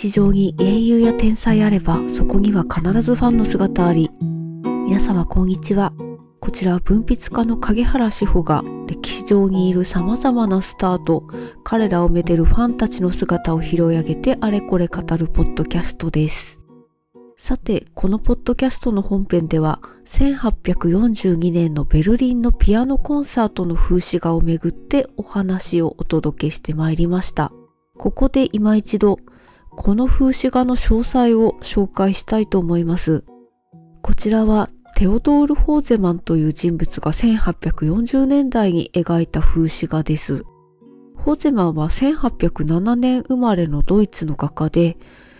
史上に英雄や天才あればそこには必ずファンの姿あり皆様こんにちはこちらは文筆家の影原志保が歴史上にいる様々なスターと彼らをめでるファンたちの姿を拾い上げてあれこれ語るポッドキャストですさて、このポッドキャストの本編では、1842年のベルリンのピアノコンサートの風刺画をめぐってお話をお届けしてまいりました。ここで今一度、この風刺画の詳細を紹介したいと思います。こちらはテオドール・ホーゼマンという人物が1840年代に描いた風刺画です。ホーゼマンは1807年生まれのドイツの画家で、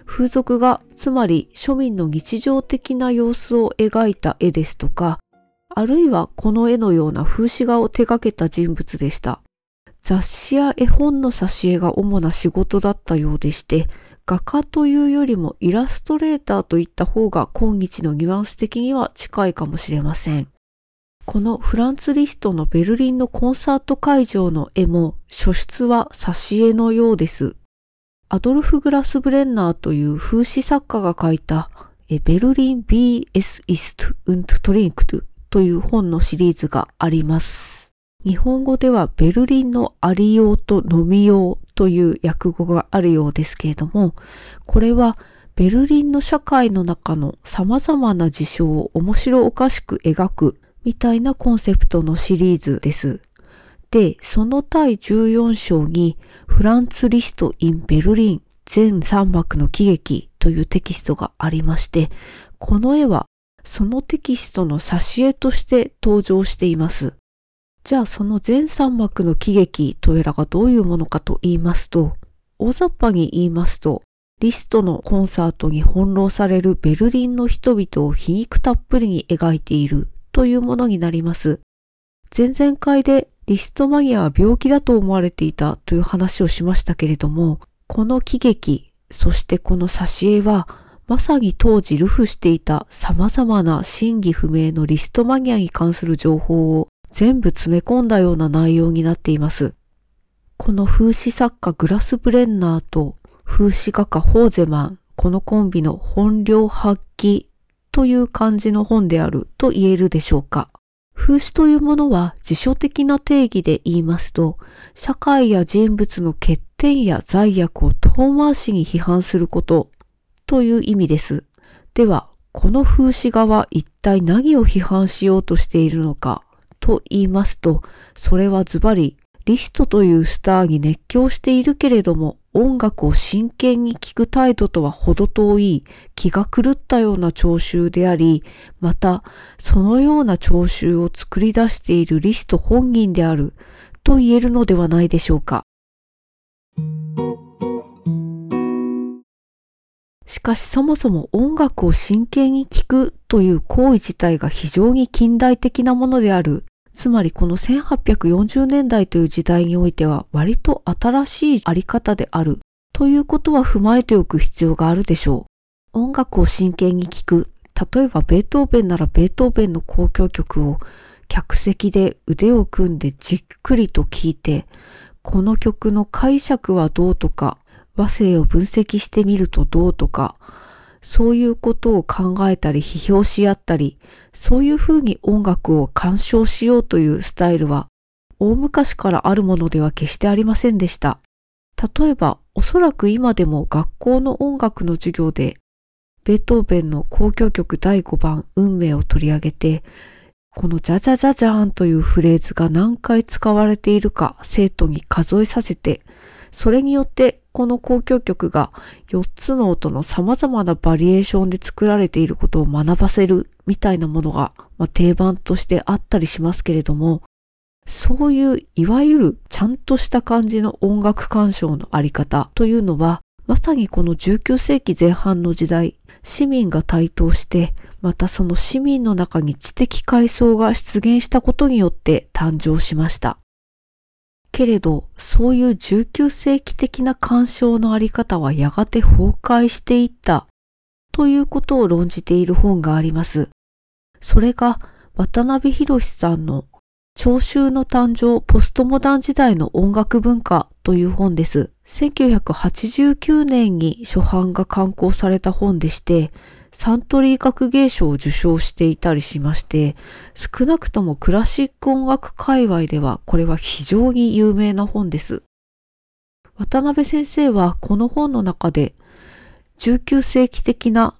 風俗画、つまり庶民の日常的な様子を描いた絵ですとか、あるいはこの絵のような風刺画を手掛けた人物でした。雑誌や絵本の挿絵が主な仕事だったようでして、画家というよりもイラストレーターといった方が今日のニュアンス的には近いかもしれません。このフランツ・リストのベルリンのコンサート会場の絵も、書出は挿絵のようです。アドルフ・グラスブレンナーという風刺作家が書いたベルリン BS ist und trinkt という本のシリーズがあります。日本語ではベルリンのありようと飲みようという訳語があるようですけれども、これはベルリンの社会の中の様々な事象を面白おかしく描くみたいなコンセプトのシリーズです。で、その第14章にフランツ・リスト・イン・ベルリン全3幕の喜劇というテキストがありまして、この絵はそのテキストの挿絵として登場しています。じゃあその全3幕の喜劇とやらがどういうものかと言いますと、大雑把に言いますと、リストのコンサートに翻弄されるベルリンの人々を皮肉たっぷりに描いているというものになります。前々回でリストマニアは病気だと思われていたという話をしましたけれども、この喜劇、そしてこの挿絵は、まさに当時ルフしていた様々な真偽不明のリストマニアに関する情報を全部詰め込んだような内容になっています。この風刺作家グラスブレンナーと風刺画家ホーゼマン、このコンビの本領発揮という感じの本であると言えるでしょうか。風刺というものは辞書的な定義で言いますと、社会や人物の欠点や罪悪を遠回しに批判することという意味です。では、この風刺画は一体何を批判しようとしているのかと言いますと、それはズバリリストというスターに熱狂しているけれども、音楽を真剣に聴く態度とは程遠い気が狂ったような聴衆であり、またそのような聴衆を作り出しているリスト本人であると言えるのではないでしょうか。しかしそもそも音楽を真剣に聴くという行為自体が非常に近代的なものであるつまりこの1840年代という時代においては割と新しいあり方であるということは踏まえておく必要があるでしょう。音楽を真剣に聴く。例えばベートーベンならベートーベンの交響曲を客席で腕を組んでじっくりと聴いて、この曲の解釈はどうとか、和声を分析してみるとどうとか、そういうことを考えたり批評し合ったり、そういうふうに音楽を鑑賞しようというスタイルは、大昔からあるものでは決してありませんでした。例えば、おそらく今でも学校の音楽の授業で、ベートーベンの交響曲第5番運命を取り上げて、このジャジャジャジャーンというフレーズが何回使われているか生徒に数えさせて、それによってこの交響曲が4つの音の様々なバリエーションで作られていることを学ばせるみたいなものが、まあ、定番としてあったりしますけれども、そういういわゆるちゃんとした感じの音楽鑑賞のあり方というのは、まさにこの19世紀前半の時代、市民が台頭して、またその市民の中に知的階層が出現したことによって誕生しました。けれど、そういう19世紀的な干渉のあり方はやがて崩壊していったということを論じている本があります。それが渡辺博さんの聴衆の誕生ポストモダン時代の音楽文化という本です。1989年に初版が刊行された本でして、サントリー学芸賞を受賞していたりしまして、少なくともクラシック音楽界隈ではこれは非常に有名な本です。渡辺先生はこの本の中で19世紀的な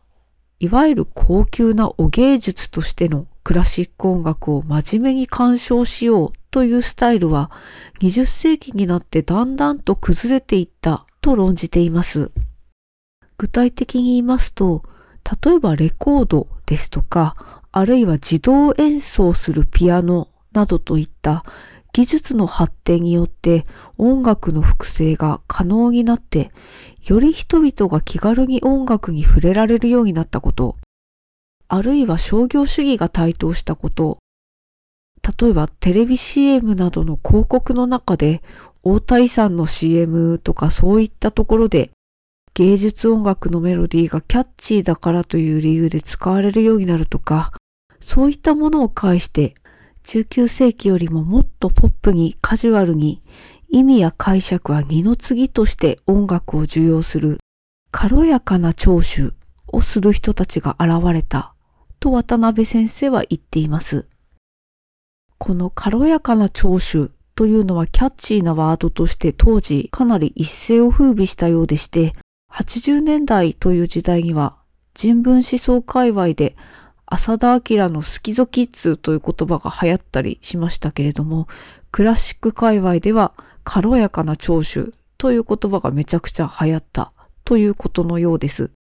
いわゆる高級なお芸術としてのクラシック音楽を真面目に鑑賞しようというスタイルは20世紀になってだんだんと崩れていったと論じています。具体的に言いますと、例えばレコードですとか、あるいは自動演奏するピアノなどといった技術の発展によって音楽の複製が可能になって、より人々が気軽に音楽に触れられるようになったこと、あるいは商業主義が台頭したこと、例えばテレビ CM などの広告の中で大田遺産の CM とかそういったところで芸術音楽のメロディーがキャッチーだからという理由で使われるようになるとか、そういったものを介して19世紀よりももっとポップにカジュアルに意味や解釈は二の次として音楽を受容する軽やかな聴取をする人たちが現れたと渡辺先生は言っています。この軽やかな聴取というのはキャッチーなワードとして当時かなり一世を風靡したようでして、80年代という時代には人文思想界隈で浅田明のスキゾキッズという言葉が流行ったりしましたけれども、クラシック界隈では軽やかな聴取という言葉がめちゃくちゃ流行ったということのようです。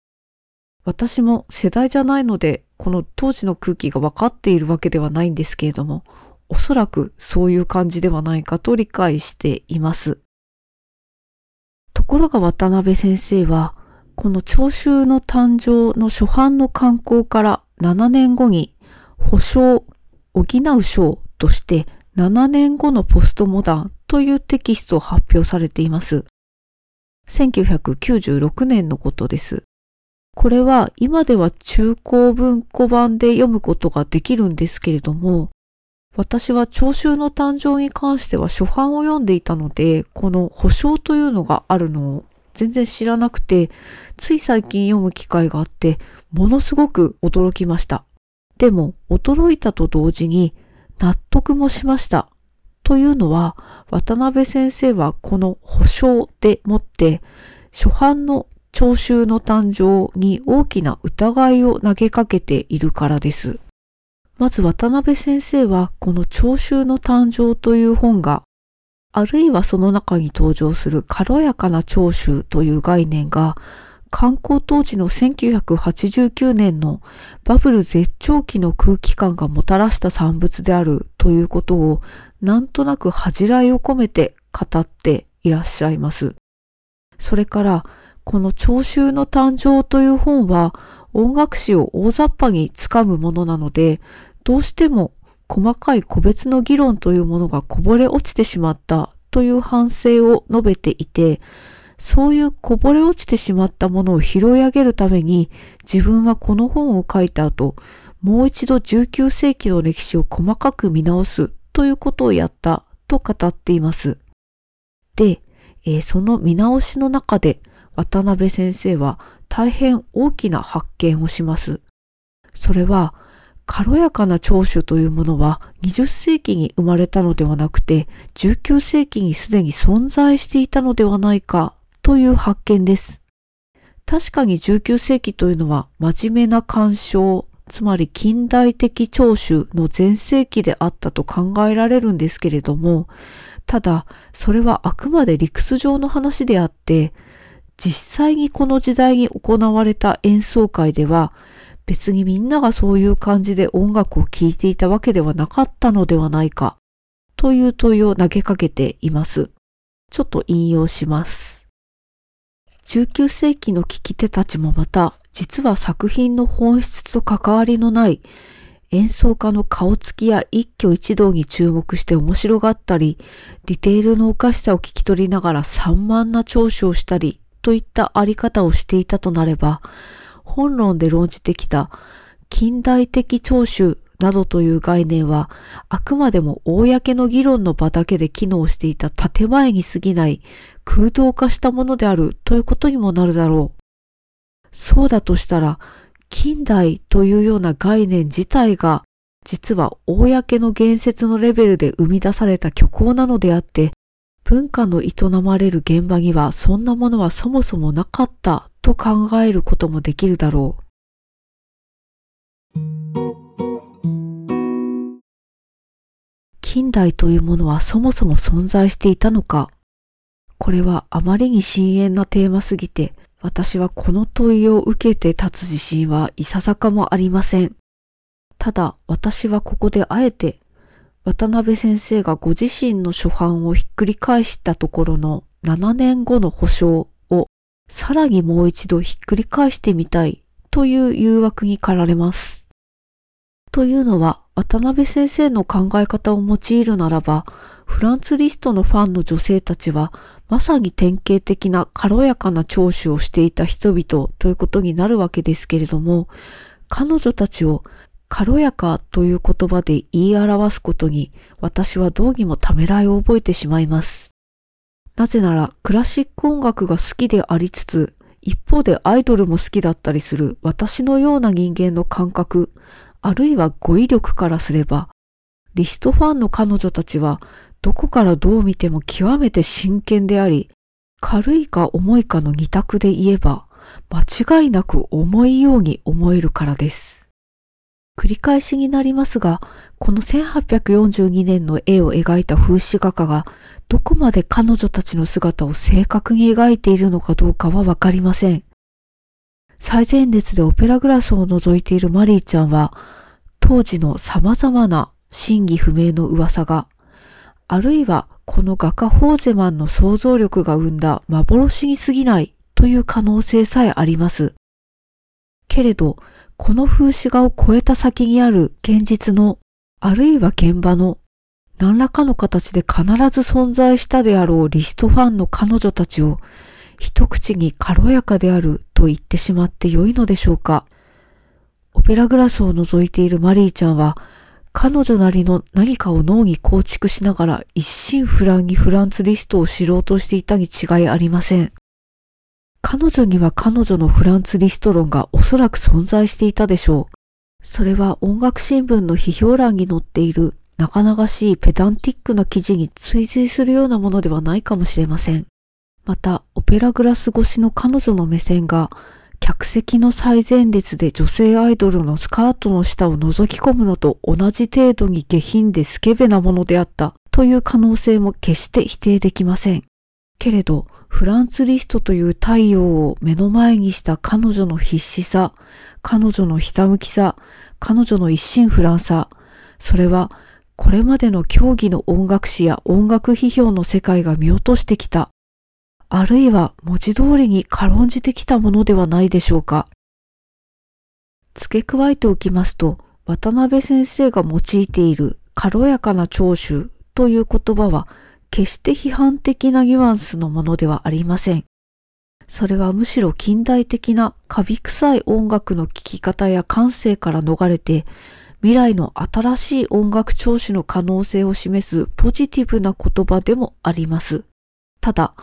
私も世代じゃないので、この当時の空気が分かっているわけではないんですけれども、おそらくそういう感じではないかと理解しています。ところが渡辺先生は、この聴衆の誕生の初版の刊行から7年後に保証、補う章として7年後のポストモダンというテキストを発表されています。1996年のことです。これは今では中高文庫版で読むことができるんですけれども、私は聴衆の誕生に関しては初版を読んでいたので、この保証というのがあるのを全然知らなくて、つい最近読む機会があって、ものすごく驚きました。でも、驚いたと同時に納得もしました。というのは、渡辺先生はこの保証でもって、初版の聴衆の誕生に大きな疑いを投げかけているからです。まず渡辺先生はこの聴衆の誕生という本が、あるいはその中に登場する軽やかな聴衆という概念が、観光当時の1989年のバブル絶頂期の空気感がもたらした産物であるということをなんとなく恥じらいを込めて語っていらっしゃいます。それからこの聴衆の誕生という本は音楽史を大雑把につかむものなので、どうしても細かい個別の議論というものがこぼれ落ちてしまったという反省を述べていて、そういうこぼれ落ちてしまったものを拾い上げるために自分はこの本を書いた後、もう一度19世紀の歴史を細かく見直すということをやったと語っています。で、えー、その見直しの中で渡辺先生は大変大きな発見をします。それは軽やかな聴取というものは20世紀に生まれたのではなくて19世紀にすでに存在していたのではないかという発見です。確かに19世紀というのは真面目な干渉、つまり近代的聴取の全盛期であったと考えられるんですけれども、ただそれはあくまで理屈上の話であって、実際にこの時代に行われた演奏会では別にみんながそういう感じで音楽を聴いていたわけではなかったのではないかという問いを投げかけています。ちょっと引用します。19世紀の聴き手たちもまた実は作品の本質と関わりのない演奏家の顔つきや一挙一動に注目して面白がったり、ディテールのおかしさを聞き取りながら散漫な聴取をしたりといったあり方をしていたとなれば、本論で論じてきた近代的聴取などという概念は、あくまでも公の議論の場だけで機能していた建前に過ぎない空洞化したものであるということにもなるだろう。そうだとしたら、近代というような概念自体が、実は公の言説のレベルで生み出された虚構なのであって、文化の営まれる現場にはそんなものはそもそもなかったと考えることもできるだろう。近代というものはそもそも存在していたのかこれはあまりに深遠なテーマすぎて、私はこの問いを受けて立つ自信はいささかもありません。ただ私はここであえて渡辺先生がご自身の初版をひっくり返したところの7年後の保証さらにもう一度ひっくり返してみたいという誘惑に駆られます。というのは渡辺先生の考え方を用いるならばフランツリストのファンの女性たちはまさに典型的な軽やかな聴取をしていた人々ということになるわけですけれども彼女たちを軽やかという言葉で言い表すことに私はどうにもためらいを覚えてしまいます。なぜならクラシック音楽が好きでありつつ一方でアイドルも好きだったりする私のような人間の感覚、あるいは語彙力からすれば、リストファンの彼女たちはどこからどう見ても極めて真剣であり、軽いか重いかの二択で言えば、間違いなく重いように思えるからです。繰り返しになりますが、この1842年の絵を描いた風刺画家がどこまで彼女たちの姿を正確に描いているのかどうかはわかりません。最前列でオペラグラスを覗いているマリーちゃんは、当時の様々な真偽不明の噂が、あるいはこの画家ホーゼマンの想像力が生んだ幻に過ぎないという可能性さえあります。けれど、この風刺画を超えた先にある現実の、あるいは現場の、何らかの形で必ず存在したであろうリストファンの彼女たちを、一口に軽やかであると言ってしまってよいのでしょうか。オペラグラスを覗いているマリーちゃんは、彼女なりの何かを脳に構築しながら一心不乱にフランツリストを知ろうとしていたに違いありません。彼女には彼女のフランツリスト論がおそらく存在していたでしょう。それは音楽新聞の批評欄に載っている長々しいペダンティックな記事に追随するようなものではないかもしれません。また、オペラグラス越しの彼女の目線が、客席の最前列で女性アイドルのスカートの下を覗き込むのと同じ程度に下品でスケベなものであったという可能性も決して否定できません。けれど、フランツリストという太陽を目の前にした彼女の必死さ、彼女のひたむきさ、彼女の一心不乱さ、それはこれまでの競技の音楽史や音楽批評の世界が見落としてきたあるいは文字通りに軽んじてきたものではないでしょうか。付け加えておきますと、渡辺先生が用いている軽やかな聴取という言葉は決して批判的なニュアンスのものではありません。それはむしろ近代的なカビ臭い音楽の聴き方や感性から逃れて未来の新しい音楽聴取の可能性を示すポジティブな言葉でもあります。ただ、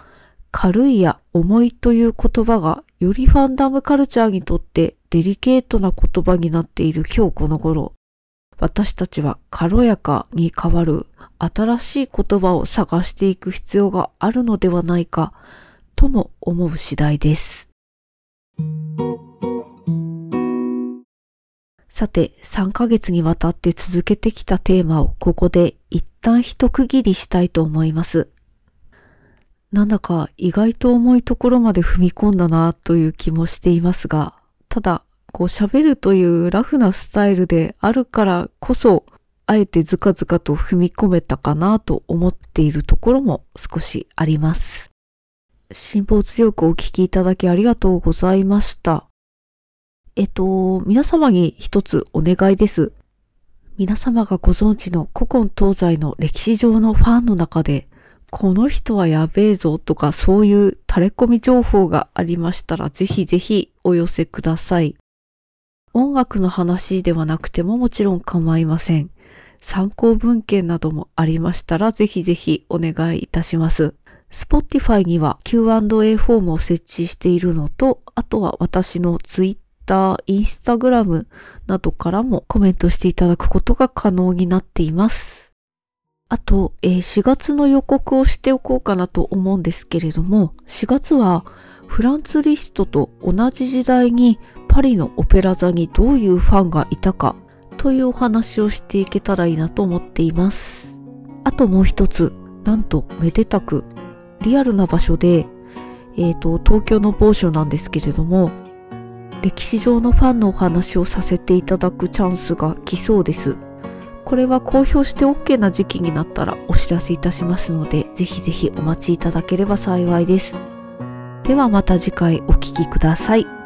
軽いや重いという言葉がよりファンダムカルチャーにとってデリケートな言葉になっている今日この頃、私たちは軽やかに変わる新しい言葉を探していく必要があるのではないかとも思う次第です。さて、3ヶ月にわたって続けてきたテーマをここで一旦一区切りしたいと思います。なんだか意外と重いところまで踏み込んだなという気もしていますが、ただ、こう喋るというラフなスタイルであるからこそ、あえてズカズカと踏み込めたかなと思っているところも少しあります。辛抱強くお聞きいただきありがとうございました。えっと、皆様に一つお願いです。皆様がご存知の古今東西の歴史上のファンの中で、この人はやべえぞとかそういう垂れ込み情報がありましたらぜひぜひお寄せください。音楽の話ではなくてももちろん構いません。参考文献などもありましたらぜひぜひお願いいたします。Spotify には Q&A フォームを設置しているのと、あとは私の Twitter、Instagram などからもコメントしていただくことが可能になっています。あと、えー4月の予告をしておこうかなと思うんですけれども、4月はフランツ・リストと同じ時代にパリのオペラ座にどういうファンがいたかというお話をしていけたらいいなと思っています。あともう一つ、なんとめでたくリアルな場所で、えっ、と、東京の某所なんですけれども、歴史上のファンのお話をさせていただくチャンスが来そうです。これは公表して OK な時期になったらお知らせいたしますので、ぜひぜひお待ちいただければ幸いです。ではまた次回お聴きください。